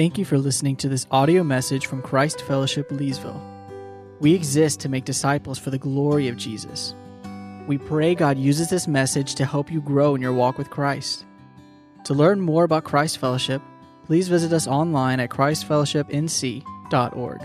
Thank you for listening to this audio message from Christ Fellowship Leesville. We exist to make disciples for the glory of Jesus. We pray God uses this message to help you grow in your walk with Christ. To learn more about Christ Fellowship, please visit us online at christfellowshipnc.org.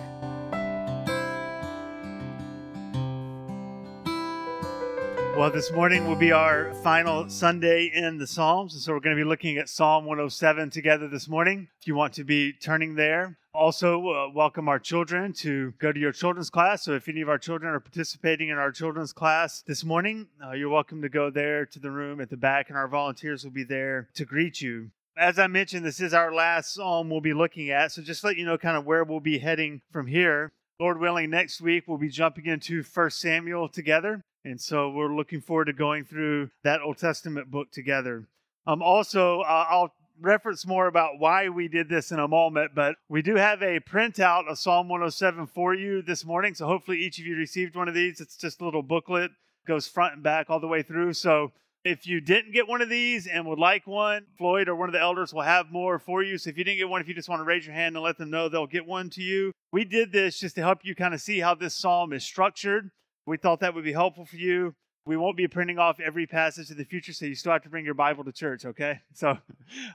Well, this morning will be our final Sunday in the Psalms. And so we're going to be looking at Psalm 107 together this morning. If you want to be turning there, also uh, welcome our children to go to your children's class. So if any of our children are participating in our children's class this morning, uh, you're welcome to go there to the room at the back, and our volunteers will be there to greet you. As I mentioned, this is our last psalm we'll be looking at. So just let you know kind of where we'll be heading from here. Lord willing, next week we'll be jumping into 1 Samuel together. And so we're looking forward to going through that Old Testament book together. Um, also, uh, I'll reference more about why we did this in a moment, but we do have a printout of Psalm 107 for you this morning. So hopefully each of you received one of these. It's just a little booklet, goes front and back all the way through. So if you didn't get one of these and would like one, Floyd or one of the elders will have more for you. So if you didn't get one, if you just want to raise your hand and let them know, they'll get one to you. We did this just to help you kind of see how this psalm is structured. We thought that would be helpful for you. We won't be printing off every passage in the future, so you still have to bring your Bible to church, okay? So,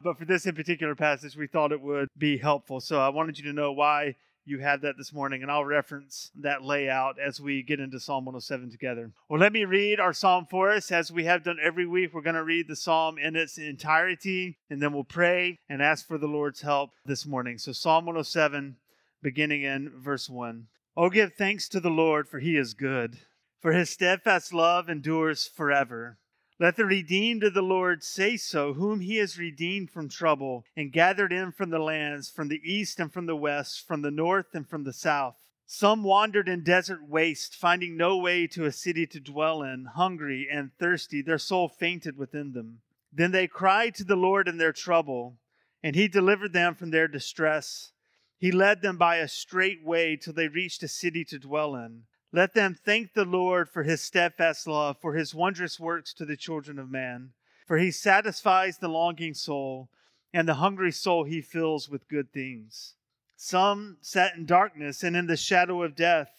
but for this in particular passage, we thought it would be helpful. So I wanted you to know why you had that this morning, and I'll reference that layout as we get into Psalm 107 together. Well, let me read our psalm for us. As we have done every week, we're going to read the psalm in its entirety, and then we'll pray and ask for the Lord's help this morning. So, Psalm 107, beginning in verse 1. Oh, give thanks to the Lord, for he is good, for his steadfast love endures forever. Let the redeemed of the Lord say so, whom he has redeemed from trouble and gathered in from the lands, from the east and from the west, from the north and from the south. Some wandered in desert waste, finding no way to a city to dwell in, hungry and thirsty, their soul fainted within them. Then they cried to the Lord in their trouble, and he delivered them from their distress. He led them by a straight way till they reached a city to dwell in. Let them thank the Lord for his steadfast love, for his wondrous works to the children of man. For he satisfies the longing soul, and the hungry soul he fills with good things. Some sat in darkness and in the shadow of death,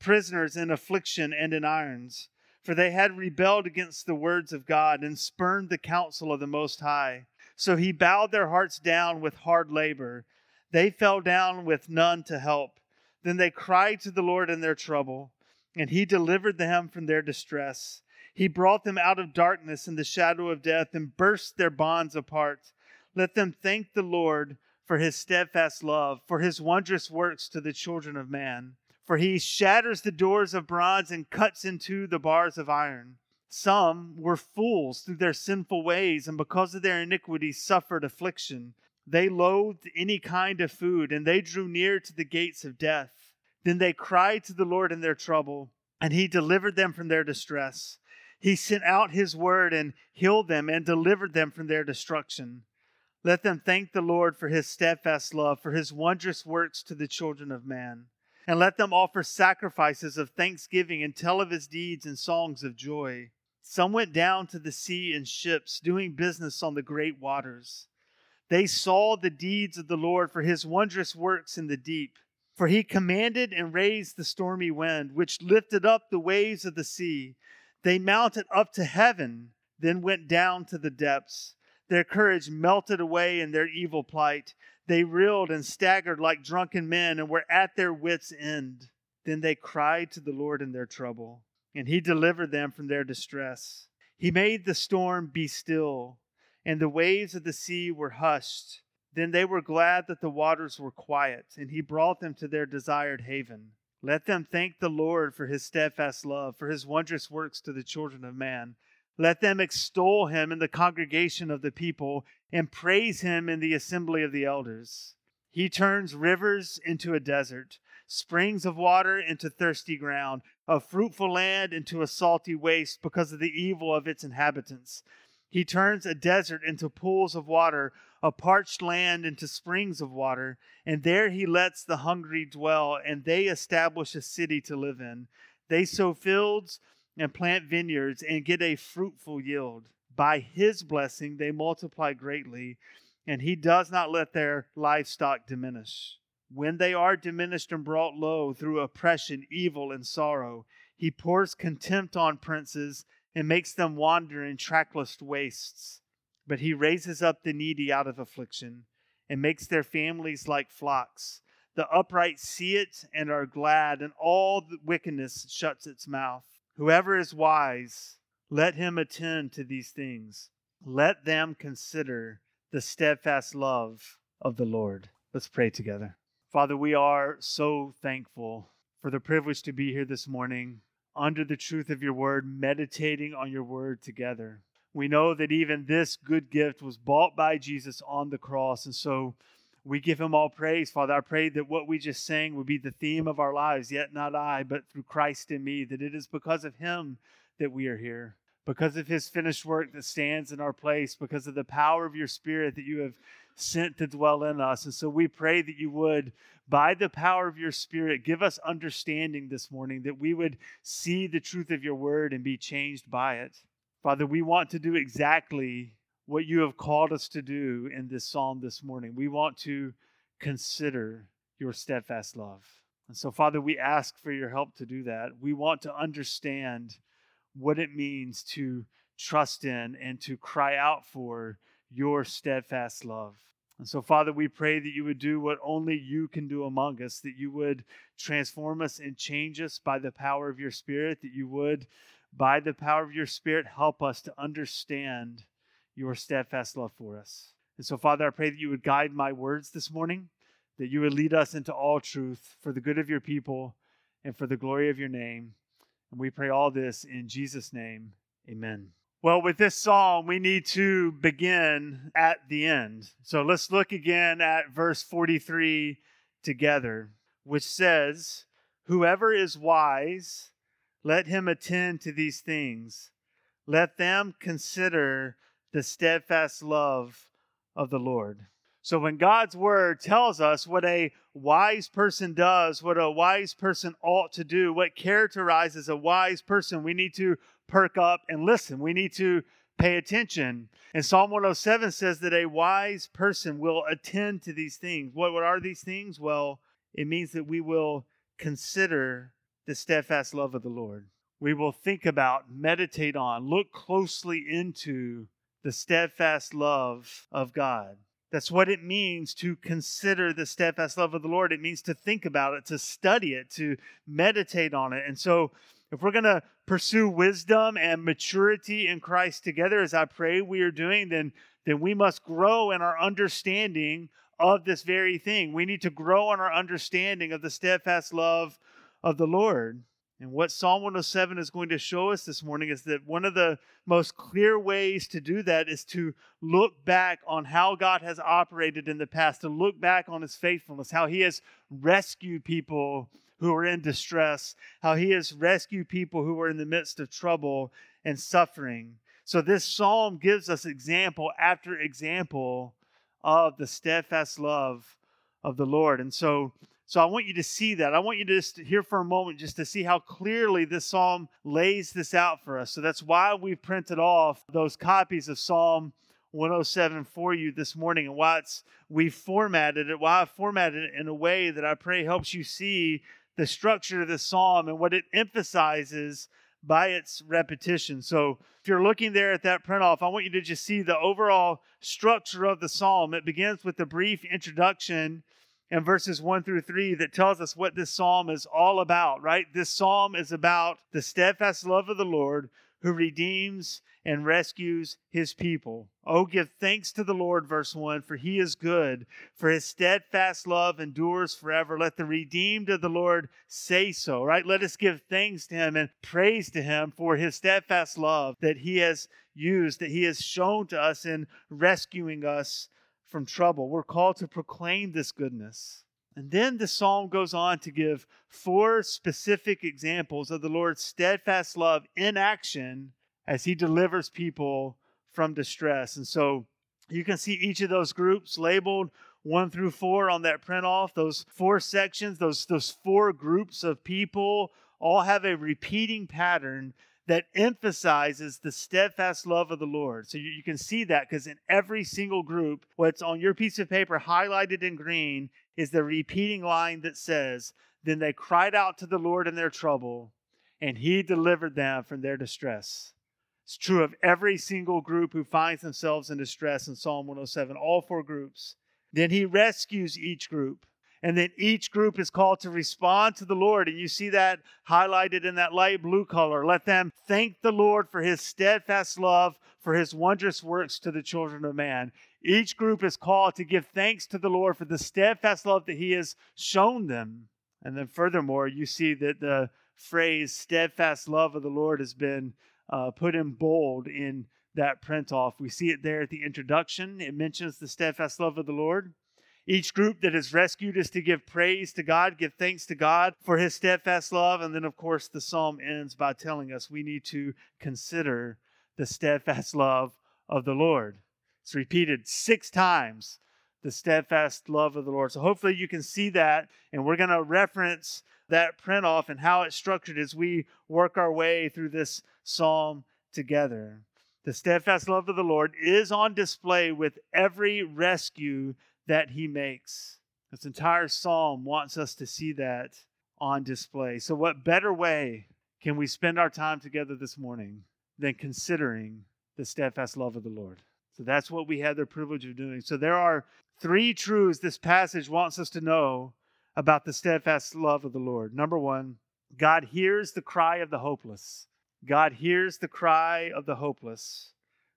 prisoners in affliction and in irons, for they had rebelled against the words of God and spurned the counsel of the Most High. So he bowed their hearts down with hard labor they fell down with none to help. Then they cried to the Lord in their trouble, and he delivered them from their distress. He brought them out of darkness and the shadow of death and burst their bonds apart. Let them thank the Lord for his steadfast love, for his wondrous works to the children of man. For he shatters the doors of bronze and cuts into the bars of iron. Some were fools through their sinful ways, and because of their iniquity suffered affliction. They loathed any kind of food, and they drew near to the gates of death. Then they cried to the Lord in their trouble, and he delivered them from their distress. He sent out his word and healed them and delivered them from their destruction. Let them thank the Lord for his steadfast love, for his wondrous works to the children of man. And let them offer sacrifices of thanksgiving and tell of his deeds and songs of joy. Some went down to the sea in ships, doing business on the great waters. They saw the deeds of the Lord for his wondrous works in the deep. For he commanded and raised the stormy wind, which lifted up the waves of the sea. They mounted up to heaven, then went down to the depths. Their courage melted away in their evil plight. They reeled and staggered like drunken men and were at their wits' end. Then they cried to the Lord in their trouble, and he delivered them from their distress. He made the storm be still and the waves of the sea were hushed. Then they were glad that the waters were quiet, and he brought them to their desired haven. Let them thank the Lord for his steadfast love, for his wondrous works to the children of man. Let them extol him in the congregation of the people, and praise him in the assembly of the elders. He turns rivers into a desert, springs of water into thirsty ground, a fruitful land into a salty waste because of the evil of its inhabitants. He turns a desert into pools of water, a parched land into springs of water, and there he lets the hungry dwell, and they establish a city to live in. They sow fields and plant vineyards and get a fruitful yield. By his blessing, they multiply greatly, and he does not let their livestock diminish. When they are diminished and brought low through oppression, evil, and sorrow, he pours contempt on princes and makes them wander in trackless wastes. But he raises up the needy out of affliction and makes their families like flocks. The upright see it and are glad, and all wickedness shuts its mouth. Whoever is wise, let him attend to these things. Let them consider the steadfast love of the Lord. Let's pray together. Father, we are so thankful for the privilege to be here this morning under the truth of your word, meditating on your word together. We know that even this good gift was bought by Jesus on the cross. And so we give him all praise, Father. I pray that what we just sang would be the theme of our lives, yet not I, but through Christ in me, that it is because of him that we are here, because of his finished work that stands in our place, because of the power of your spirit that you have sent to dwell in us. And so we pray that you would, by the power of your spirit, give us understanding this morning, that we would see the truth of your word and be changed by it. Father, we want to do exactly what you have called us to do in this psalm this morning. We want to consider your steadfast love. And so, Father, we ask for your help to do that. We want to understand what it means to trust in and to cry out for your steadfast love. And so, Father, we pray that you would do what only you can do among us, that you would transform us and change us by the power of your Spirit, that you would, by the power of your Spirit, help us to understand your steadfast love for us. And so, Father, I pray that you would guide my words this morning, that you would lead us into all truth for the good of your people and for the glory of your name. And we pray all this in Jesus' name. Amen. Well, with this psalm, we need to begin at the end. So let's look again at verse 43 together, which says, Whoever is wise, let him attend to these things. Let them consider the steadfast love of the Lord. So when God's word tells us what a wise person does, what a wise person ought to do, what characterizes a wise person, we need to perk up and listen. We need to pay attention. And Psalm 107 says that a wise person will attend to these things. What, what are these things? Well, it means that we will consider the steadfast love of the Lord. We will think about, meditate on, look closely into the steadfast love of God. That's what it means to consider the steadfast love of the Lord. It means to think about it, to study it, to meditate on it. And so, if we're going to pursue wisdom and maturity in Christ together, as I pray we are doing, then, then we must grow in our understanding of this very thing. We need to grow in our understanding of the steadfast love of the Lord. And what Psalm 107 is going to show us this morning is that one of the most clear ways to do that is to look back on how God has operated in the past, to look back on his faithfulness, how he has rescued people who are in distress, how he has rescued people who are in the midst of trouble and suffering. So this psalm gives us example after example of the steadfast love of the Lord. And so so I want you to see that. I want you to just hear for a moment just to see how clearly this psalm lays this out for us. So that's why we've printed off those copies of Psalm 107 for you this morning and why it's we formatted it, why I formatted it in a way that I pray helps you see the structure of the psalm and what it emphasizes by its repetition. So if you're looking there at that print off, I want you to just see the overall structure of the psalm. It begins with a brief introduction in verses 1 through 3 that tells us what this psalm is all about, right? This psalm is about the steadfast love of the Lord who redeems and rescues his people. Oh, give thanks to the Lord, verse 1, for he is good, for his steadfast love endures forever. Let the redeemed of the Lord say so, right? Let us give thanks to him and praise to him for his steadfast love that he has used, that he has shown to us in rescuing us from trouble. We're called to proclaim this goodness. And then the psalm goes on to give four specific examples of the Lord's steadfast love in action as he delivers people from distress. And so you can see each of those groups labeled one through four on that print off. Those four sections, those, those four groups of people all have a repeating pattern that emphasizes the steadfast love of the Lord. So you, you can see that because in every single group, what's on your piece of paper highlighted in green is the repeating line that says, Then they cried out to the Lord in their trouble, and he delivered them from their distress. It's true of every single group who finds themselves in distress in Psalm 107, all four groups. Then he rescues each group. And then each group is called to respond to the Lord. And you see that highlighted in that light blue color. Let them thank the Lord for his steadfast love, for his wondrous works to the children of man. Each group is called to give thanks to the Lord for the steadfast love that he has shown them. And then, furthermore, you see that the phrase steadfast love of the Lord has been uh, put in bold in that print off. We see it there at the introduction. It mentions the steadfast love of the Lord. Each group that is rescued is to give praise to God, give thanks to God for his steadfast love. And then, of course, the psalm ends by telling us we need to consider the steadfast love of the Lord. It's repeated six times the steadfast love of the Lord. So hopefully you can see that. And we're going to reference that print off and how it's structured as we work our way through this psalm together. The steadfast love of the Lord is on display with every rescue that he makes. This entire psalm wants us to see that on display. So, what better way can we spend our time together this morning than considering the steadfast love of the Lord? So, that's what we had the privilege of doing. So, there are three truths this passage wants us to know about the steadfast love of the Lord. Number one, God hears the cry of the hopeless. God hears the cry of the hopeless.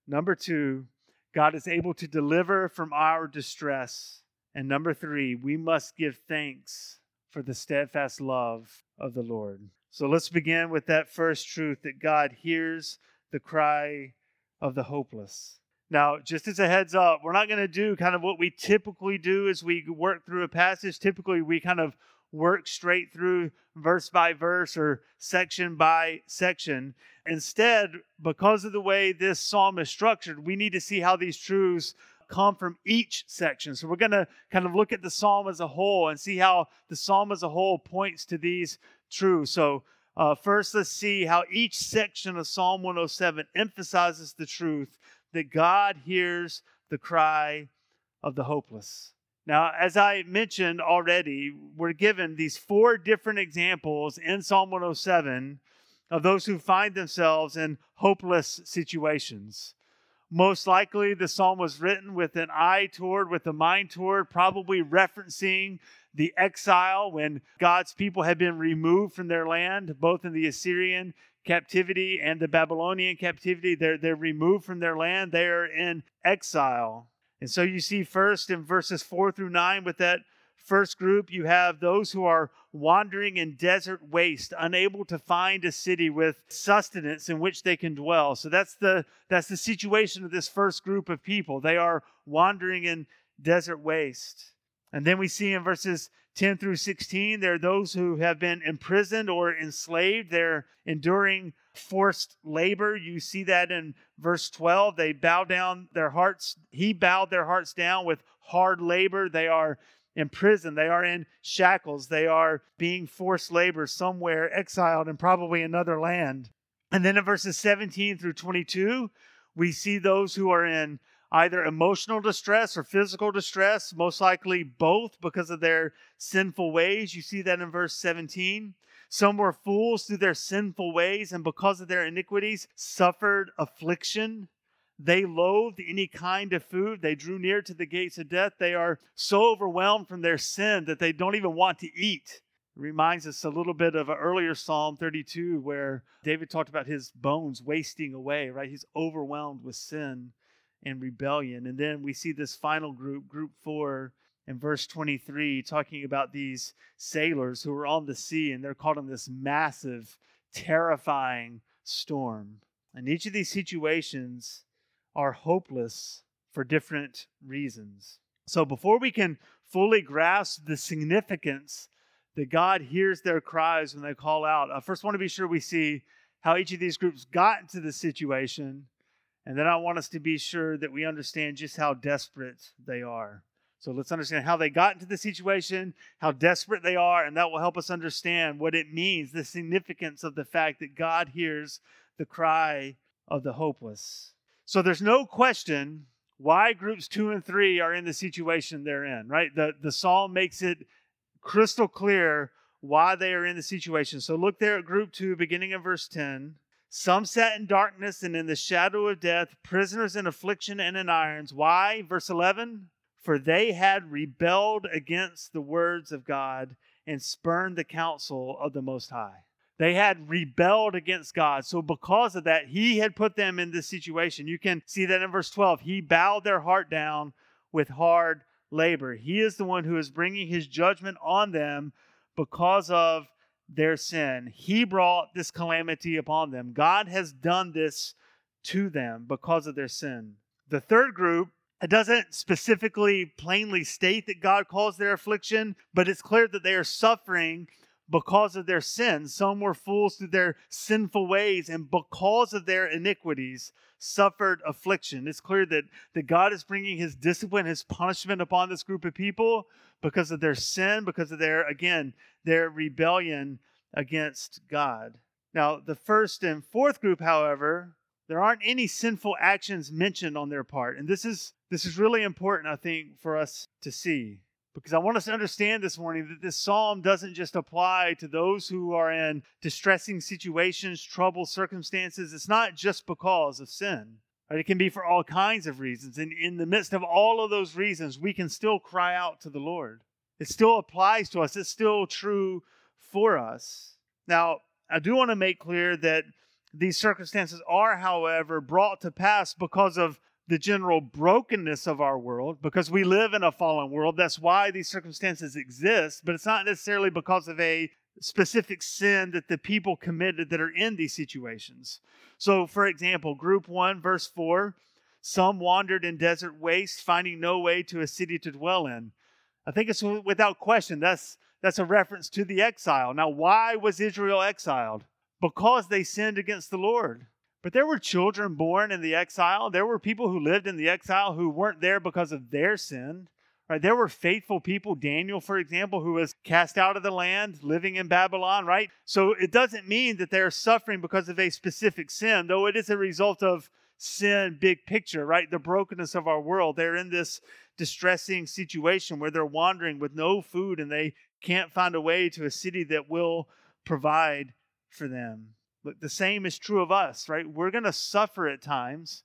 Number two, God is able to deliver from our distress. And number three, we must give thanks for the steadfast love of the Lord. So let's begin with that first truth that God hears the cry of the hopeless. Now, just as a heads up, we're not going to do kind of what we typically do as we work through a passage. Typically, we kind of work straight through verse by verse or section by section. Instead, because of the way this psalm is structured, we need to see how these truths come from each section. So we're going to kind of look at the psalm as a whole and see how the psalm as a whole points to these truths. So uh, first, let's see how each section of Psalm 107 emphasizes the truth that God hears the cry of the hopeless. Now, as I mentioned already, we're given these four different examples in Psalm 107 of those who find themselves in hopeless situations. Most likely, the psalm was written with an eye toward, with a mind toward, probably referencing the exile when God's people had been removed from their land, both in the Assyrian captivity and the Babylonian captivity. They're, they're removed from their land, they are in exile. And so you see first in verses 4 through 9 with that first group, you have those who are wandering in desert waste, unable to find a city with sustenance in which they can dwell. So that's the that's the situation of this first group of people. They are wandering in desert waste. And then we see in verses 10 through 16, there are those who have been imprisoned or enslaved. They're enduring forced labor. You see that in verse 12. They bow down their hearts. He bowed their hearts down with hard labor. They are in prison. They are in shackles. They are being forced labor somewhere, exiled in probably another land. And then in verses 17 through 22, we see those who are in either emotional distress or physical distress, most likely both because of their sinful ways. You see that in verse 17. Some were fools through their sinful ways, and because of their iniquities, suffered affliction. They loathed any kind of food. They drew near to the gates of death. They are so overwhelmed from their sin that they don't even want to eat. It reminds us a little bit of an earlier Psalm 32 where David talked about his bones wasting away, right? He's overwhelmed with sin and rebellion. And then we see this final group, group four, in verse 23, talking about these sailors who are on the sea and they're caught in this massive, terrifying storm. And each of these situations are hopeless for different reasons. So before we can fully grasp the significance that God hears their cries when they call out, I first want to be sure we see how each of these groups got into the situation. And then I want us to be sure that we understand just how desperate they are. So let's understand how they got into the situation, how desperate they are, and that will help us understand what it means, the significance of the fact that God hears the cry of the hopeless. So there's no question why groups two and three are in the situation they're in, right? The, the psalm makes it crystal clear why they are in the situation. So look there at group two, beginning of verse 10. Some sat in darkness and in the shadow of death, prisoners in affliction and in irons. Why? Verse 11 For they had rebelled against the words of God and spurned the counsel of the Most High. They had rebelled against God. So, because of that, He had put them in this situation. You can see that in verse 12. He bowed their heart down with hard labor. He is the one who is bringing His judgment on them because of their sin. He brought this calamity upon them. God has done this to them because of their sin. The third group, it doesn't specifically plainly state that God caused their affliction, but it's clear that they are suffering because of their sins. Some were fools through their sinful ways, and because of their iniquities, suffered affliction. It's clear that, that God is bringing his discipline, his punishment upon this group of people because of their sin, because of their, again, their rebellion against God. Now, the first and fourth group, however, there aren't any sinful actions mentioned on their part. And this is this is really important, I think, for us to see. Because I want us to understand this morning that this psalm doesn't just apply to those who are in distressing situations, trouble, circumstances. It's not just because of sin. Right? It can be for all kinds of reasons. And in the midst of all of those reasons, we can still cry out to the Lord. It still applies to us, it's still true for us. Now, I do want to make clear that these circumstances are, however, brought to pass because of the general brokenness of our world because we live in a fallen world. That's why these circumstances exist, but it's not necessarily because of a specific sin that the people committed that are in these situations. So, for example, group 1, verse 4 some wandered in desert wastes, finding no way to a city to dwell in. I think it's without question that's that's a reference to the exile. Now, why was Israel exiled? Because they sinned against the Lord. But there were children born in the exile. There were people who lived in the exile who weren't there because of their sin. Right? There were faithful people, Daniel, for example, who was cast out of the land, living in Babylon, right? So it doesn't mean that they're suffering because of a specific sin, though it is a result of sin, big picture, right? The brokenness of our world. They're in this distressing situation where they're wandering with no food and they can't find a way to a city that will provide for them. The same is true of us, right? We're going to suffer at times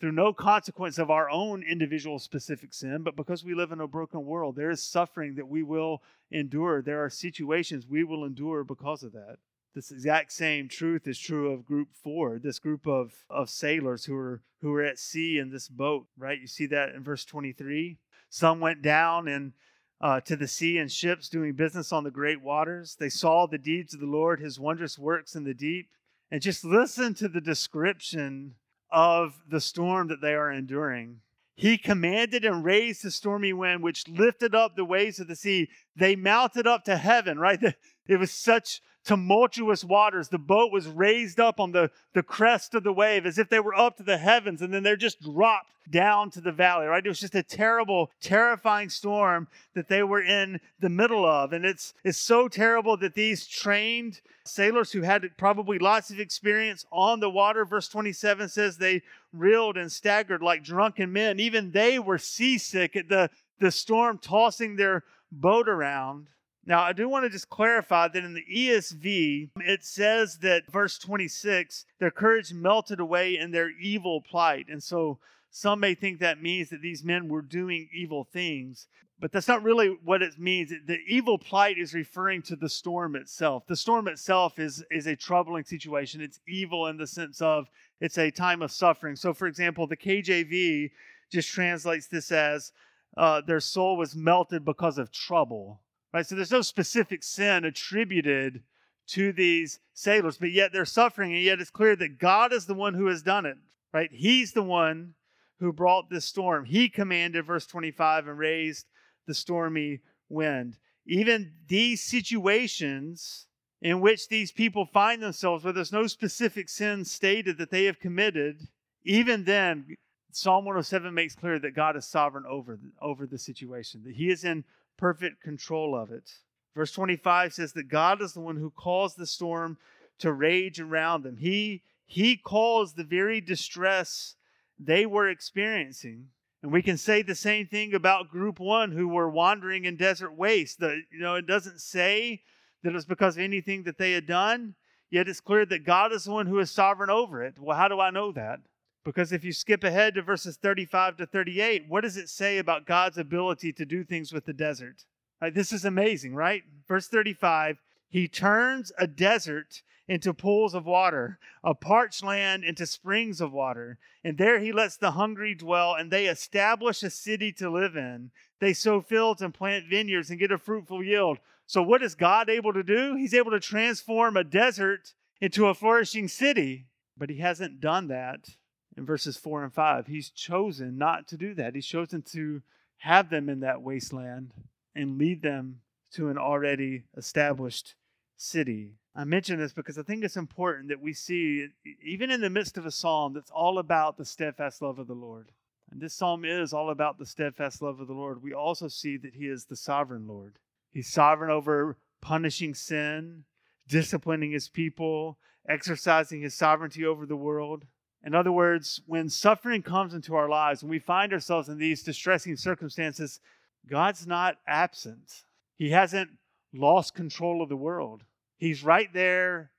through no consequence of our own individual specific sin, but because we live in a broken world, there is suffering that we will endure. There are situations we will endure because of that. This exact same truth is true of group four, this group of, of sailors who are who are at sea in this boat, right? You see that in verse 23. Some went down and uh, to the sea and ships doing business on the great waters. They saw the deeds of the Lord, his wondrous works in the deep. And just listen to the description of the storm that they are enduring. He commanded and raised the stormy wind, which lifted up the waves of the sea. They mounted up to heaven, right? It was such tumultuous waters. The boat was raised up on the, the crest of the wave as if they were up to the heavens, and then they're just dropped down to the valley, right? It was just a terrible, terrifying storm that they were in the middle of. And it's it's so terrible that these trained sailors who had probably lots of experience on the water, verse 27 says they reeled and staggered like drunken men. Even they were seasick at the, the storm tossing their boat around. Now, I do want to just clarify that in the ESV, it says that verse 26, their courage melted away in their evil plight. And so some may think that means that these men were doing evil things, but that's not really what it means. The evil plight is referring to the storm itself. The storm itself is, is a troubling situation. It's evil in the sense of it's a time of suffering. So, for example, the KJV just translates this as uh, their soul was melted because of trouble. Right? So there's no specific sin attributed to these sailors, but yet they're suffering, and yet it's clear that God is the one who has done it. Right? He's the one who brought this storm. He commanded, verse 25, and raised the stormy wind. Even these situations in which these people find themselves, where there's no specific sin stated that they have committed, even then, Psalm 107 makes clear that God is sovereign over, over the situation, that He is in perfect control of it. Verse 25 says that God is the one who caused the storm to rage around them. He, he calls the very distress they were experiencing. And we can say the same thing about group one who were wandering in desert waste. The, you know, it doesn't say that it was because of anything that they had done, yet it's clear that God is the one who is sovereign over it. Well, how do I know that? Because if you skip ahead to verses 35 to 38, what does it say about God's ability to do things with the desert? this is amazing, right? Verse 35 He turns a desert into pools of water, a parched land into springs of water. And there he lets the hungry dwell, and they establish a city to live in. They sow fields and plant vineyards and get a fruitful yield. So, what is God able to do? He's able to transform a desert into a flourishing city. But he hasn't done that in verses 4 and 5. He's chosen not to do that. He's chosen to have them in that wasteland and lead them to an already established city. I mention this because I think it's important that we see, even in the midst of a psalm that's all about the steadfast love of the Lord. And this psalm is all about the steadfast love of the Lord. We also see that He is the sovereign Lord. He's sovereign over punishing sin, disciplining His people, exercising His sovereignty over the world. In other words, when suffering comes into our lives, when we find ourselves in these distressing circumstances, God's not absent. He hasn't lost control of the world. He's right there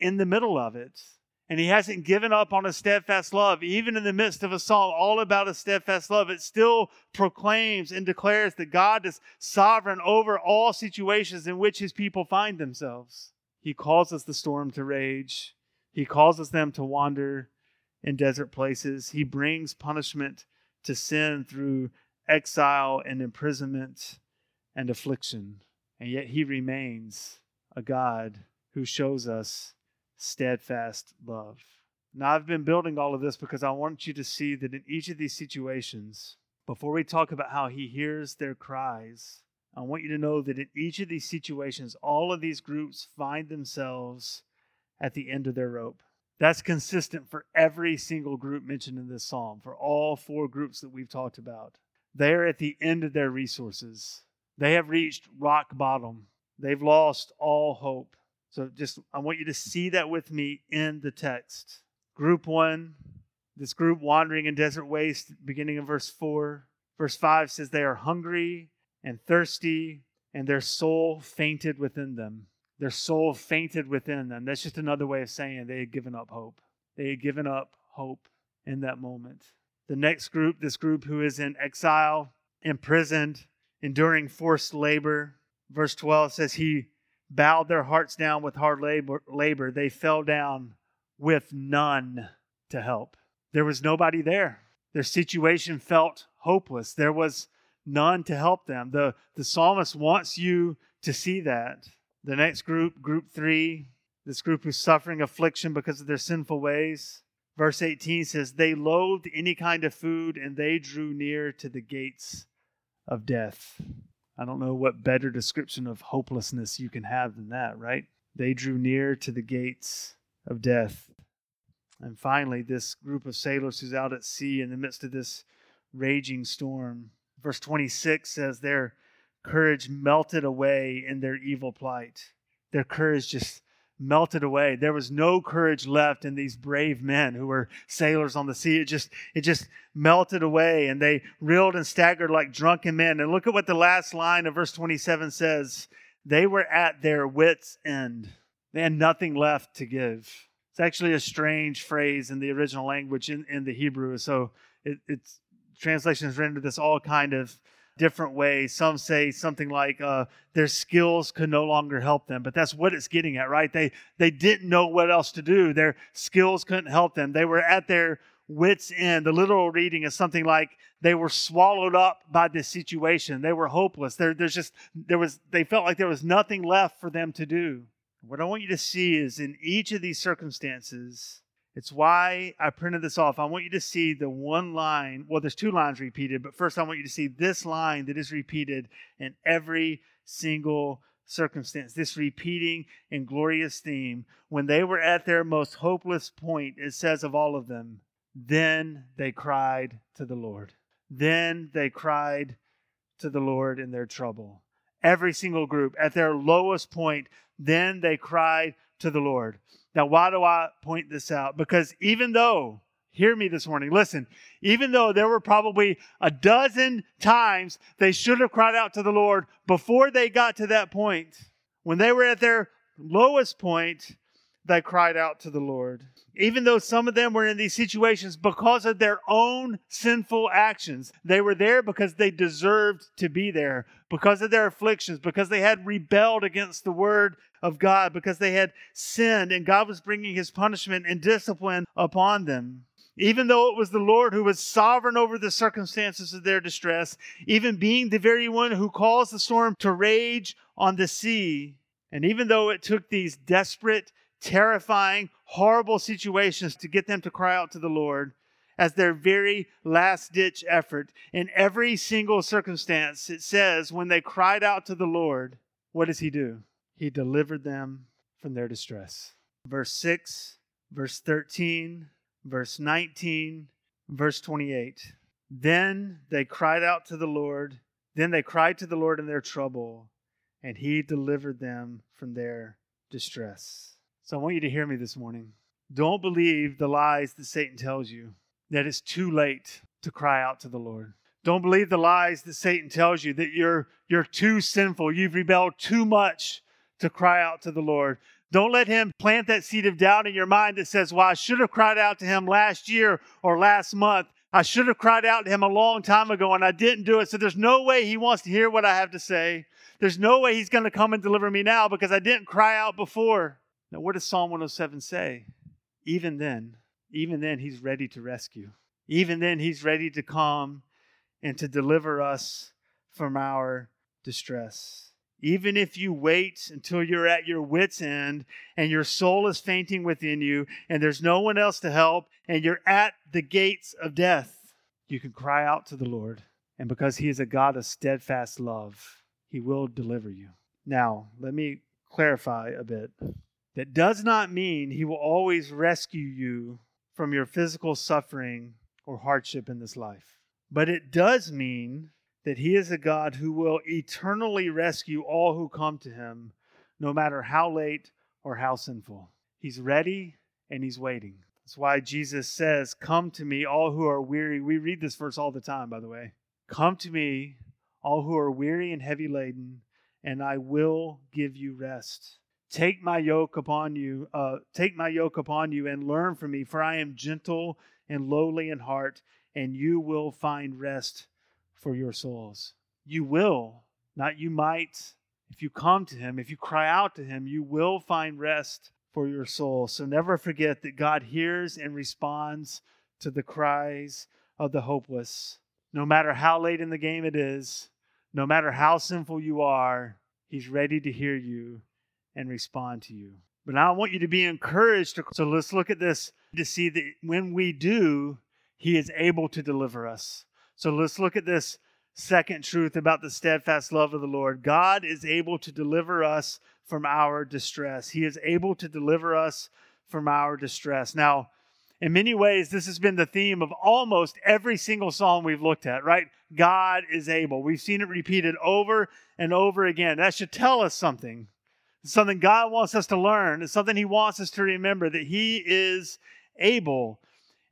in the middle of it. And he hasn't given up on a steadfast love. Even in the midst of a psalm all about a steadfast love, it still proclaims and declares that God is sovereign over all situations in which his people find themselves. He causes the storm to rage, he causes them to wander in desert places. He brings punishment to sin through exile and imprisonment and affliction. And yet he remains a God who shows us steadfast love. Now, I've been building all of this because I want you to see that in each of these situations, before we talk about how he hears their cries, I want you to know that in each of these situations, all of these groups find themselves at the end of their rope. That's consistent for every single group mentioned in this psalm, for all four groups that we've talked about. They're at the end of their resources. They have reached rock bottom. They've lost all hope. So just I want you to see that with me in the text. Group 1, this group wandering in desert waste beginning in verse 4. Verse 5 says they are hungry and thirsty and their soul fainted within them. Their soul fainted within them. That's just another way of saying they had given up hope. They had given up hope in that moment. The next group, this group who is in exile, imprisoned, enduring forced labor. Verse 12 says, He bowed their hearts down with hard labor. labor. They fell down with none to help. There was nobody there. Their situation felt hopeless. There was none to help them. The, the psalmist wants you to see that. The next group, group three, this group who's suffering affliction because of their sinful ways. Verse 18 says, They loathed any kind of food and they drew near to the gates of death. I don't know what better description of hopelessness you can have than that, right? They drew near to the gates of death. And finally, this group of sailors who's out at sea in the midst of this raging storm. Verse 26 says, Their courage melted away in their evil plight. Their courage just melted away. There was no courage left in these brave men who were sailors on the sea. It just it just melted away and they reeled and staggered like drunken men. And look at what the last line of verse 27 says. They were at their wits end. They had nothing left to give. It's actually a strange phrase in the original language in, in the Hebrew. So it, it's translations render this all kind of different ways. Some say something like uh, their skills could no longer help them, but that's what it's getting at, right? They they didn't know what else to do. Their skills couldn't help them. They were at their wits end. The literal reading is something like they were swallowed up by this situation. They were hopeless. There, there's just there was they felt like there was nothing left for them to do. What I want you to see is in each of these circumstances, it's why I printed this off. I want you to see the one line. Well, there's two lines repeated, but first I want you to see this line that is repeated in every single circumstance. This repeating and glorious theme. When they were at their most hopeless point, it says of all of them, Then they cried to the Lord. Then they cried to the Lord in their trouble. Every single group at their lowest point, then they cried to the Lord. Now, why do I point this out? Because even though, hear me this morning, listen, even though there were probably a dozen times they should have cried out to the Lord before they got to that point, when they were at their lowest point, they cried out to the Lord. Even though some of them were in these situations because of their own sinful actions, they were there because they deserved to be there, because of their afflictions, because they had rebelled against the word of God, because they had sinned and God was bringing his punishment and discipline upon them. Even though it was the Lord who was sovereign over the circumstances of their distress, even being the very one who caused the storm to rage on the sea, and even though it took these desperate terrifying, horrible situations to get them to cry out to the Lord as their very last ditch effort. In every single circumstance, it says, when they cried out to the Lord, what does He do? He delivered them from their distress. Verse 6, verse 13, verse 19, verse 28. Then they cried out to the Lord. Then they cried to the Lord in their trouble, and He delivered them from their distress. So I want you to hear me this morning. Don't believe the lies that Satan tells you that it's too late to cry out to the Lord. Don't believe the lies that Satan tells you that you're you're too sinful, you've rebelled too much to cry out to the Lord. Don't let him plant that seed of doubt in your mind that says, "Well, I should have cried out to him last year or last month. I should have cried out to him a long time ago and I didn't do it. So there's no way he wants to hear what I have to say. There's no way he's going to come and deliver me now because I didn't cry out before." Now, what does Psalm 107 say? Even then, even then, he's ready to rescue. Even then, he's ready to come and to deliver us from our distress. Even if you wait until you're at your wits' end and your soul is fainting within you and there's no one else to help and you're at the gates of death, you can cry out to the Lord. And because He is a God of steadfast love, He will deliver you. Now, let me clarify a bit. That does not mean he will always rescue you from your physical suffering or hardship in this life. But it does mean that he is a God who will eternally rescue all who come to him, no matter how late or how sinful. He's ready and he's waiting. That's why Jesus says, Come to me, all who are weary. We read this verse all the time, by the way. Come to me, all who are weary and heavy laden, and I will give you rest. Take my yoke upon you, uh, take my yoke upon you and learn from me, for I am gentle and lowly in heart, and you will find rest for your souls. You will, not you might. If you come to him, if you cry out to him, you will find rest for your soul. So never forget that God hears and responds to the cries of the hopeless. No matter how late in the game it is, no matter how sinful you are, he's ready to hear you and respond to you. But I want you to be encouraged. To, so let's look at this to see that when we do, He is able to deliver us. So let's look at this second truth about the steadfast love of the Lord. God is able to deliver us from our distress. He is able to deliver us from our distress. Now, in many ways, this has been the theme of almost every single psalm we've looked at, right? God is able. We've seen it repeated over and over again. That should tell us something. Something God wants us to learn. It's something He wants us to remember that He is able.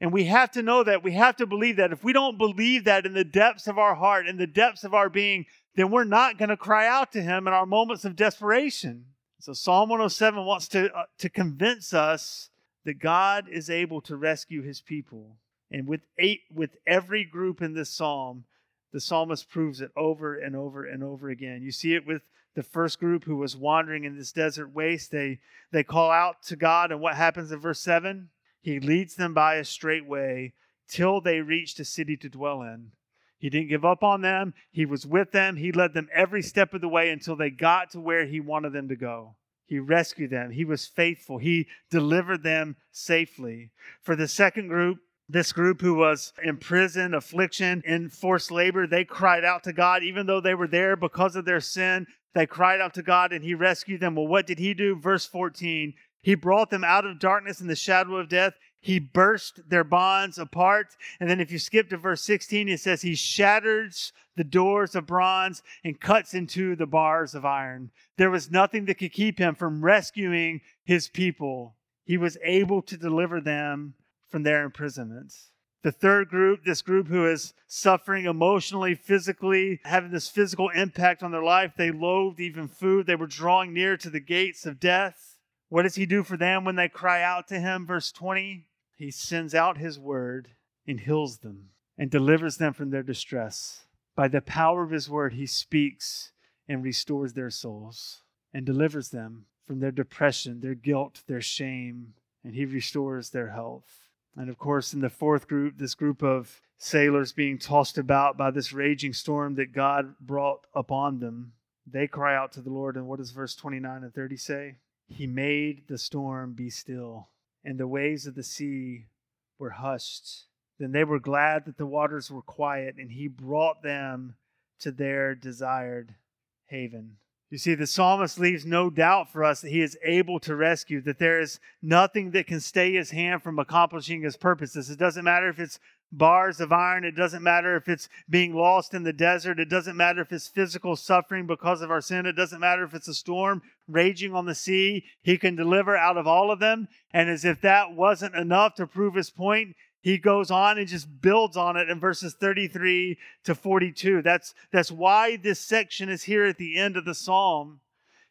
And we have to know that. We have to believe that. If we don't believe that in the depths of our heart, in the depths of our being, then we're not going to cry out to Him in our moments of desperation. So Psalm 107 wants to, uh, to convince us that God is able to rescue His people. And with eight, with every group in this psalm, the psalmist proves it over and over and over again. You see it with the first group who was wandering in this desert waste, they, they call out to God, and what happens in verse 7? He leads them by a straight way till they reached a city to dwell in. He didn't give up on them. He was with them. He led them every step of the way until they got to where he wanted them to go. He rescued them. He was faithful. He delivered them safely. For the second group, this group who was in prison, affliction, in forced labor, they cried out to God, even though they were there because of their sin. They cried out to God and he rescued them. Well, what did he do? Verse 14 He brought them out of darkness and the shadow of death. He burst their bonds apart. And then if you skip to verse 16, it says, He shatters the doors of bronze and cuts into the bars of iron. There was nothing that could keep him from rescuing his people. He was able to deliver them from their imprisonments. The third group, this group who is suffering emotionally, physically, having this physical impact on their life, they loathed even food. They were drawing near to the gates of death. What does he do for them when they cry out to him? Verse 20 He sends out his word and heals them and delivers them from their distress. By the power of his word, he speaks and restores their souls and delivers them from their depression, their guilt, their shame, and he restores their health. And of course, in the fourth group, this group of sailors being tossed about by this raging storm that God brought upon them, they cry out to the Lord. And what does verse 29 and 30 say? He made the storm be still, and the waves of the sea were hushed. Then they were glad that the waters were quiet, and he brought them to their desired haven. You see, the psalmist leaves no doubt for us that he is able to rescue, that there is nothing that can stay his hand from accomplishing his purposes. It doesn't matter if it's bars of iron, it doesn't matter if it's being lost in the desert, it doesn't matter if it's physical suffering because of our sin, it doesn't matter if it's a storm raging on the sea. He can deliver out of all of them. And as if that wasn't enough to prove his point, he goes on and just builds on it in verses 33 to 42 that's that's why this section is here at the end of the psalm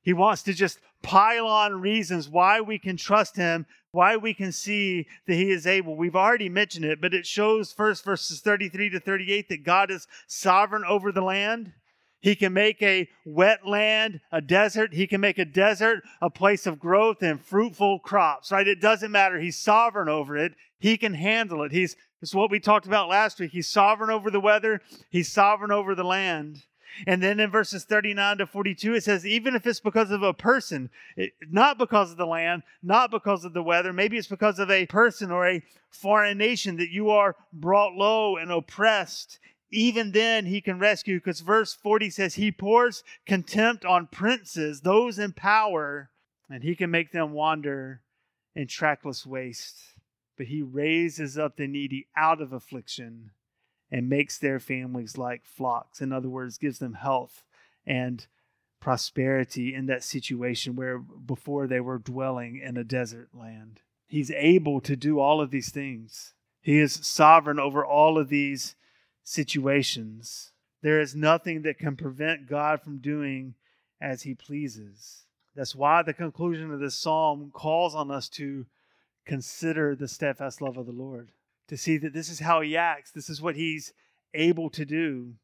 he wants to just pile on reasons why we can trust him why we can see that he is able we've already mentioned it but it shows first verses 33 to 38 that god is sovereign over the land he can make a wet land a desert. He can make a desert a place of growth and fruitful crops, right? It doesn't matter. He's sovereign over it. He can handle it. He's it's what we talked about last week. He's sovereign over the weather. He's sovereign over the land. And then in verses 39 to 42, it says, even if it's because of a person, not because of the land, not because of the weather, maybe it's because of a person or a foreign nation that you are brought low and oppressed even then he can rescue because verse 40 says he pours contempt on princes those in power and he can make them wander in trackless waste but he raises up the needy out of affliction and makes their families like flocks in other words gives them health and prosperity in that situation where before they were dwelling in a desert land he's able to do all of these things he is sovereign over all of these situations. There is nothing that can prevent God from doing as he pleases. That's why the conclusion of this psalm calls on us to consider the steadfast love of the Lord, to see that this is how he acts, this is what he's able to do.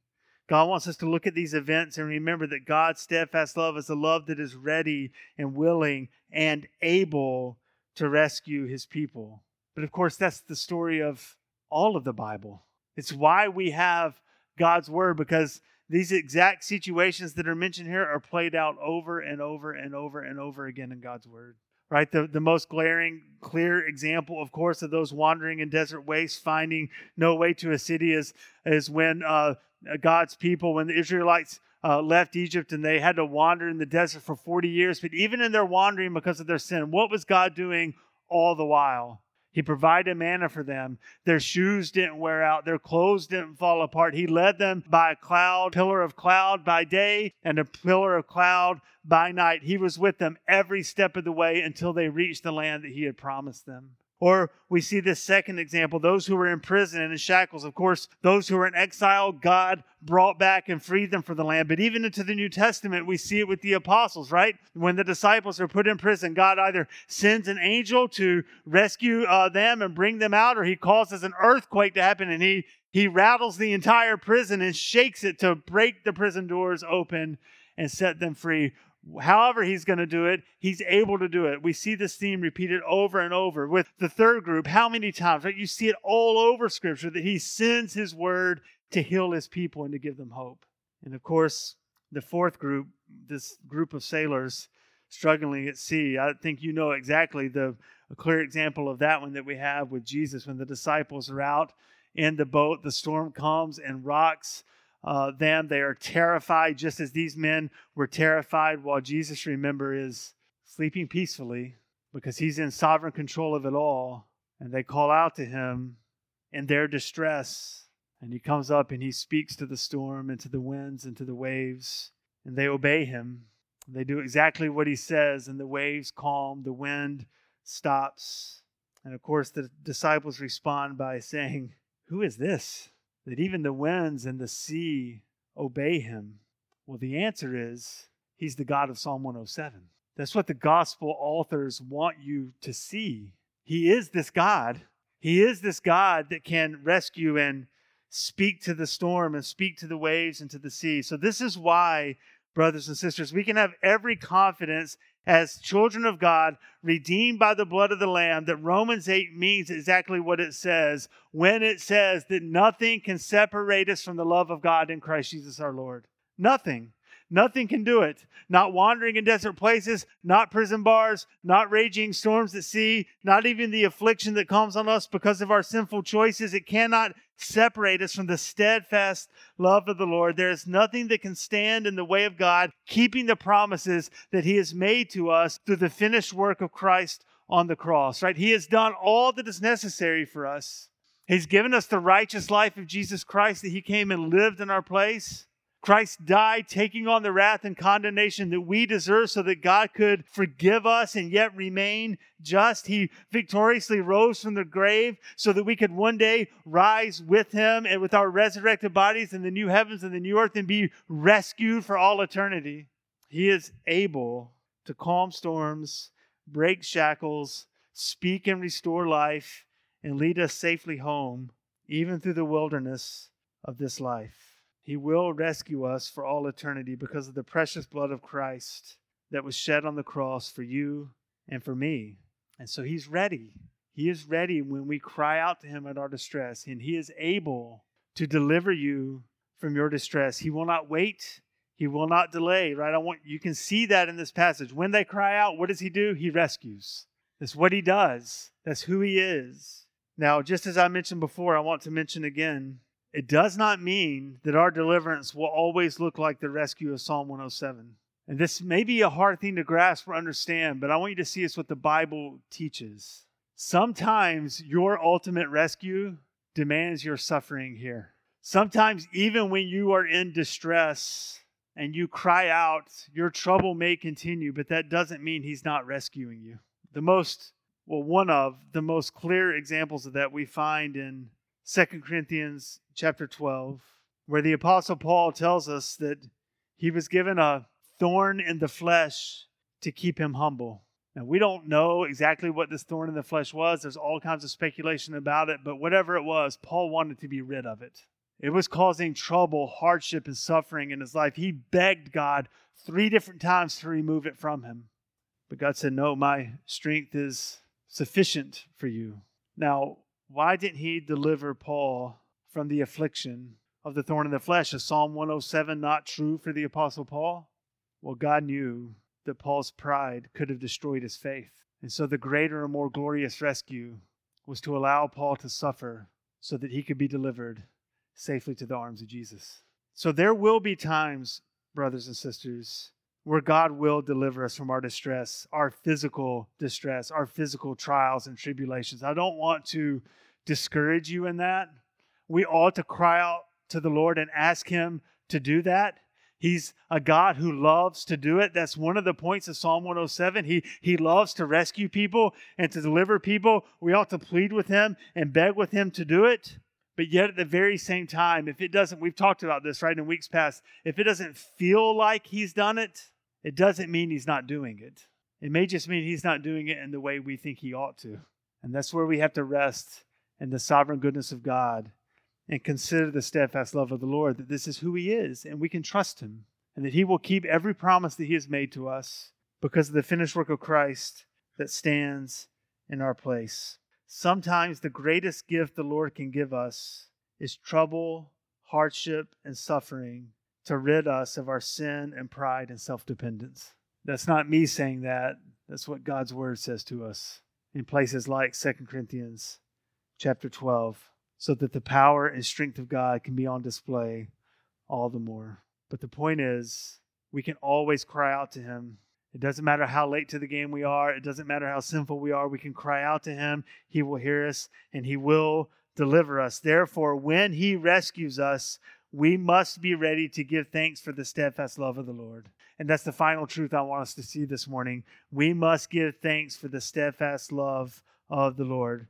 God wants us to look at these events and remember that God's steadfast love is a love that is ready and willing and able to rescue his people. But of course, that's the story of all of the Bible. It's why we have God's word because these exact situations that are mentioned here are played out over and over and over and over again in God's word. Right? The, the most glaring, clear example, of course, of those wandering in desert wastes, finding no way to a city is, is when uh, God's people, when the Israelites uh, left Egypt and they had to wander in the desert for 40 years. But even in their wandering because of their sin, what was God doing all the while? He provided manna for them. Their shoes didn't wear out. Their clothes didn't fall apart. He led them by a cloud, pillar of cloud by day, and a pillar of cloud by night. He was with them every step of the way until they reached the land that He had promised them. Or we see this second example those who were in prison and in shackles. Of course, those who were in exile, God brought back and freed them from the land. But even into the New Testament, we see it with the apostles, right? When the disciples are put in prison, God either sends an angel to rescue uh, them and bring them out, or he causes an earthquake to happen and he, he rattles the entire prison and shakes it to break the prison doors open and set them free however he's going to do it, he's able to do it. We see this theme repeated over and over. With the third group, how many times? Right? You see it all over Scripture that he sends his word to heal his people and to give them hope. And of course, the fourth group, this group of sailors struggling at sea, I think you know exactly the a clear example of that one that we have with Jesus when the disciples are out in the boat, the storm comes and rocks uh, them. They are terrified, just as these men were terrified, while Jesus, remember, is sleeping peacefully because he's in sovereign control of it all. And they call out to him in their distress. And he comes up and he speaks to the storm and to the winds and to the waves. And they obey him. They do exactly what he says, and the waves calm, the wind stops. And of course, the disciples respond by saying, Who is this? That even the winds and the sea obey him. Well, the answer is, He's the God of Psalm 107. That's what the gospel authors want you to see. He is this God. He is this God that can rescue and speak to the storm and speak to the waves and to the sea. So, this is why, brothers and sisters, we can have every confidence as children of God, redeemed by the blood of the Lamb, that Romans 8 means exactly what it says when it says that nothing can separate us from the love of God in Christ Jesus our Lord. Nothing. Nothing can do it. Not wandering in desert places, not prison bars, not raging storms at sea, not even the affliction that comes on us because of our sinful choices. It cannot separate us from the steadfast love of the Lord. There is nothing that can stand in the way of God, keeping the promises that He has made to us through the finished work of Christ on the cross, right? He has done all that is necessary for us. He's given us the righteous life of Jesus Christ that He came and lived in our place. Christ died, taking on the wrath and condemnation that we deserve so that God could forgive us and yet remain just. He victoriously rose from the grave so that we could one day rise with Him and with our resurrected bodies in the new heavens and the new earth and be rescued for all eternity. He is able to calm storms, break shackles, speak and restore life, and lead us safely home, even through the wilderness of this life. He will rescue us for all eternity because of the precious blood of Christ that was shed on the cross for you and for me. And so He's ready. He is ready when we cry out to Him at our distress, and He is able to deliver you from your distress. He will not wait. He will not delay, right? I want you can see that in this passage. When they cry out, what does he do? He rescues. That's what he does. That's who he is. Now, just as I mentioned before, I want to mention again it does not mean that our deliverance will always look like the rescue of Psalm 107. And this may be a hard thing to grasp or understand, but I want you to see it's what the Bible teaches. Sometimes your ultimate rescue demands your suffering here. Sometimes, even when you are in distress and you cry out, your trouble may continue, but that doesn't mean He's not rescuing you. The most, well, one of the most clear examples of that we find in 2 Corinthians chapter 12, where the Apostle Paul tells us that he was given a thorn in the flesh to keep him humble. Now, we don't know exactly what this thorn in the flesh was. There's all kinds of speculation about it, but whatever it was, Paul wanted to be rid of it. It was causing trouble, hardship, and suffering in his life. He begged God three different times to remove it from him. But God said, No, my strength is sufficient for you. Now, why didn't he deliver Paul from the affliction of the thorn in the flesh? Is Psalm 107 not true for the Apostle Paul? Well, God knew that Paul's pride could have destroyed his faith. And so the greater and more glorious rescue was to allow Paul to suffer so that he could be delivered safely to the arms of Jesus. So there will be times, brothers and sisters, where God will deliver us from our distress, our physical distress, our physical trials and tribulations. I don't want to discourage you in that. We ought to cry out to the Lord and ask Him to do that. He's a God who loves to do it. That's one of the points of Psalm 107. He, he loves to rescue people and to deliver people. We ought to plead with Him and beg with Him to do it. But yet, at the very same time, if it doesn't, we've talked about this right in weeks past, if it doesn't feel like He's done it, it doesn't mean he's not doing it. It may just mean he's not doing it in the way we think he ought to. And that's where we have to rest in the sovereign goodness of God and consider the steadfast love of the Lord, that this is who he is and we can trust him and that he will keep every promise that he has made to us because of the finished work of Christ that stands in our place. Sometimes the greatest gift the Lord can give us is trouble, hardship, and suffering to rid us of our sin and pride and self dependence. That's not me saying that. That's what God's word says to us in places like 2 Corinthians chapter 12, so that the power and strength of God can be on display all the more. But the point is, we can always cry out to Him It doesn't matter how late to the game we are, it doesn't matter how sinful we are, we can cry out to Him. He will hear us and He will deliver us. Therefore, when He rescues us, we must be ready to give thanks for the steadfast love of the Lord. And that's the final truth I want us to see this morning. We must give thanks for the steadfast love of the Lord.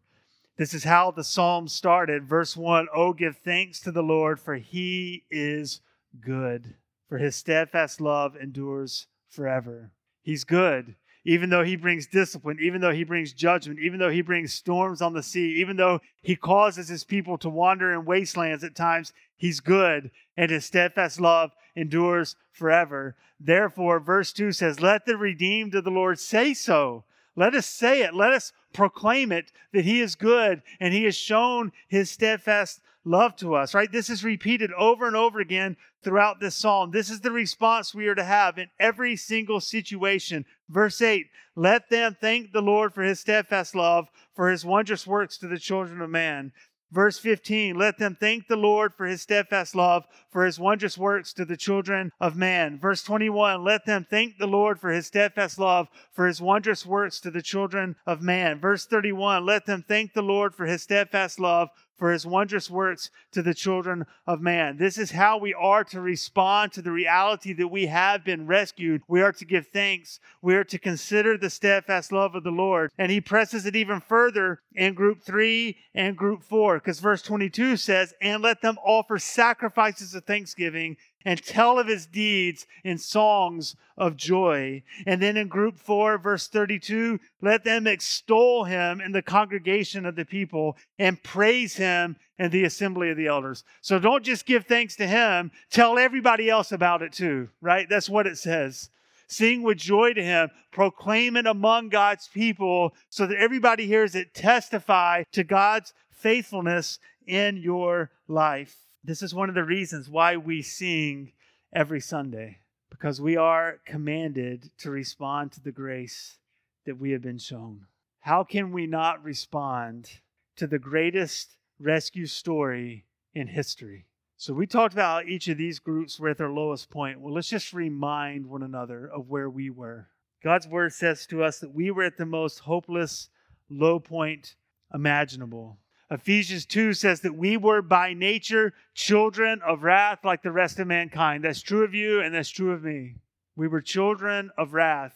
This is how the psalm started. Verse 1 Oh, give thanks to the Lord, for he is good, for his steadfast love endures forever. He's good. Even though he brings discipline, even though he brings judgment, even though he brings storms on the sea, even though he causes his people to wander in wastelands at times, he's good and his steadfast love endures forever. Therefore, verse 2 says, Let the redeemed of the Lord say so. Let us say it. Let us proclaim it that he is good and he has shown his steadfast love to us, right? This is repeated over and over again throughout this psalm. This is the response we are to have in every single situation. Verse 8 Let them thank the Lord for his steadfast love, for his wondrous works to the children of man. Verse 15, let them thank the Lord for his steadfast love, for his wondrous works to the children of man. Verse 21, let them thank the Lord for his steadfast love, for his wondrous works to the children of man. Verse 31, let them thank the Lord for his steadfast love, for his wondrous works to the children of man. This is how we are to respond to the reality that we have been rescued. We are to give thanks. We are to consider the steadfast love of the Lord. And he presses it even further in group three and group four, because verse 22 says, And let them offer sacrifices of thanksgiving and tell of his deeds in songs of joy. And then in group 4, verse 32, let them extol him in the congregation of the people and praise him in the assembly of the elders. So don't just give thanks to him, tell everybody else about it too, right? That's what it says. Sing with joy to him, proclaim it among God's people so that everybody hears it, testify to God's faithfulness in your life. This is one of the reasons why we sing every Sunday, because we are commanded to respond to the grace that we have been shown. How can we not respond to the greatest rescue story in history? So, we talked about each of these groups were at their lowest point. Well, let's just remind one another of where we were. God's word says to us that we were at the most hopeless low point imaginable. Ephesians 2 says that we were by nature children of wrath like the rest of mankind. That's true of you and that's true of me. We were children of wrath.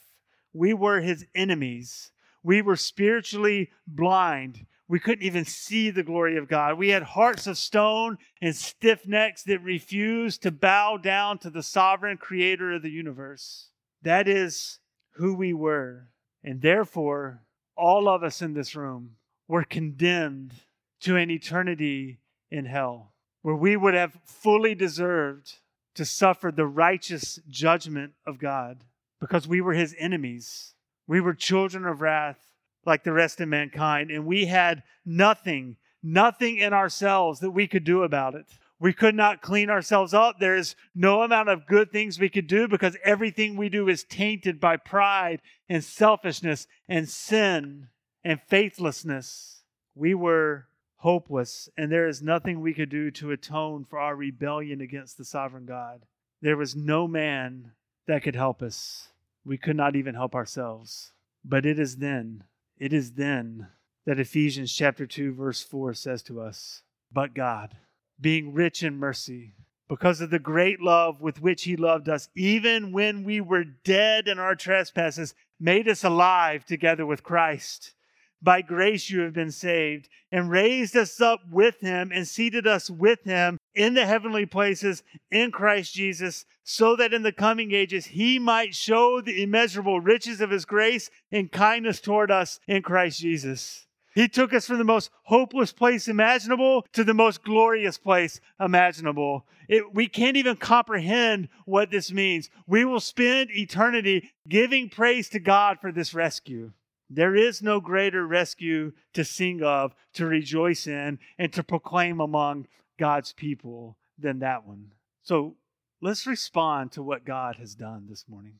We were his enemies. We were spiritually blind. We couldn't even see the glory of God. We had hearts of stone and stiff necks that refused to bow down to the sovereign creator of the universe. That is who we were. And therefore, all of us in this room were condemned to an eternity in hell, where we would have fully deserved to suffer the righteous judgment of God because we were his enemies. We were children of wrath like the rest of mankind, and we had nothing, nothing in ourselves that we could do about it. We could not clean ourselves up. There is no amount of good things we could do because everything we do is tainted by pride and selfishness and sin and faithlessness. We were hopeless, and there is nothing we could do to atone for our rebellion against the sovereign God. There was no man that could help us. We could not even help ourselves. But it is then, it is then that Ephesians chapter 2 verse 4 says to us, "But God, being rich in mercy, because of the great love with which he loved us, even when we were dead in our trespasses, made us alive together with Christ." By grace you have been saved, and raised us up with him and seated us with him in the heavenly places in Christ Jesus, so that in the coming ages he might show the immeasurable riches of his grace and kindness toward us in Christ Jesus. He took us from the most hopeless place imaginable to the most glorious place imaginable. It, we can't even comprehend what this means. We will spend eternity giving praise to God for this rescue. There is no greater rescue to sing of, to rejoice in, and to proclaim among God's people than that one. So let's respond to what God has done this morning.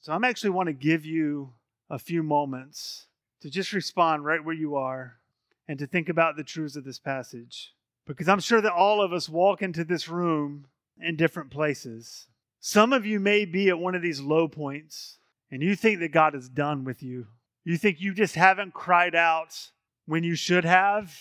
So I'm actually want to give you a few moments to just respond right where you are and to think about the truths of this passage. Because I'm sure that all of us walk into this room in different places. Some of you may be at one of these low points and you think that God is done with you. You think you just haven't cried out when you should have.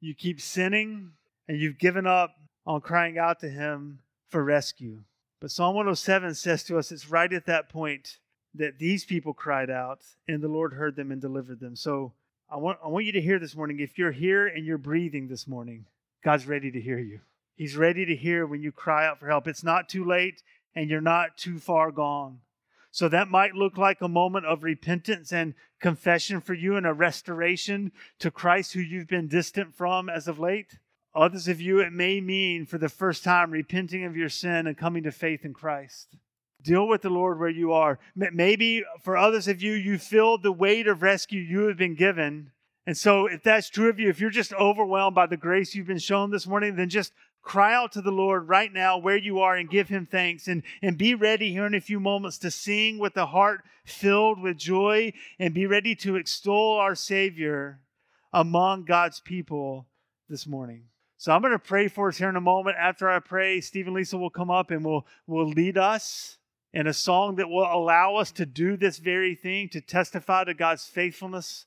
You keep sinning and you've given up on crying out to Him for rescue. But Psalm 107 says to us it's right at that point that these people cried out and the Lord heard them and delivered them. So I want, I want you to hear this morning if you're here and you're breathing this morning, God's ready to hear you. He's ready to hear when you cry out for help. It's not too late and you're not too far gone. So that might look like a moment of repentance and confession for you and a restoration to Christ who you've been distant from as of late. Others of you, it may mean for the first time repenting of your sin and coming to faith in Christ. Deal with the Lord where you are. Maybe for others of you, you feel the weight of rescue you have been given. And so, if that's true of you, if you're just overwhelmed by the grace you've been shown this morning, then just cry out to the Lord right now where you are and give him thanks and, and be ready here in a few moments to sing with a heart filled with joy and be ready to extol our Savior among God's people this morning. So I'm going to pray for us here in a moment. After I pray, Stephen Lisa will come up and will will lead us in a song that will allow us to do this very thing, to testify to God's faithfulness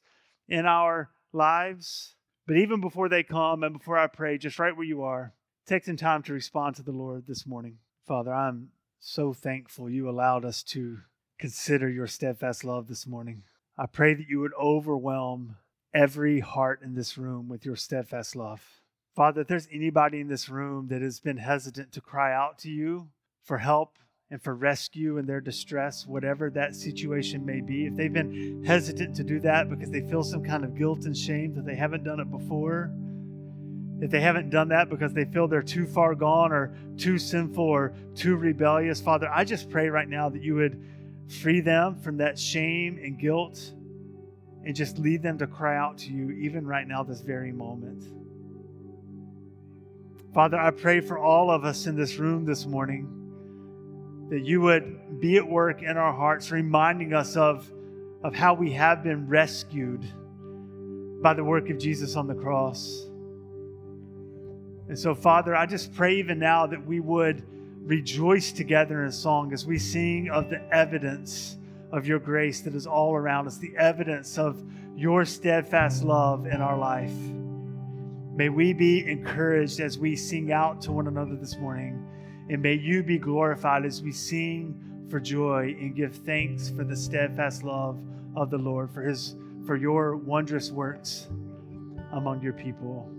in our lives. But even before they come and before I pray, just right where you are, take some time to respond to the Lord this morning. Father, I'm so thankful you allowed us to consider your steadfast love this morning. I pray that you would overwhelm every heart in this room with your steadfast love. Father, if there's anybody in this room that has been hesitant to cry out to you for help and for rescue in their distress, whatever that situation may be, if they've been hesitant to do that because they feel some kind of guilt and shame that they haven't done it before, if they haven't done that because they feel they're too far gone or too sinful or too rebellious, Father, I just pray right now that you would free them from that shame and guilt and just lead them to cry out to you, even right now, this very moment. Father, I pray for all of us in this room this morning that you would be at work in our hearts, reminding us of, of how we have been rescued by the work of Jesus on the cross. And so, Father, I just pray even now that we would rejoice together in song as we sing of the evidence of your grace that is all around us, the evidence of your steadfast love in our life. May we be encouraged as we sing out to one another this morning. And may you be glorified as we sing for joy and give thanks for the steadfast love of the Lord, for his for your wondrous works among your people.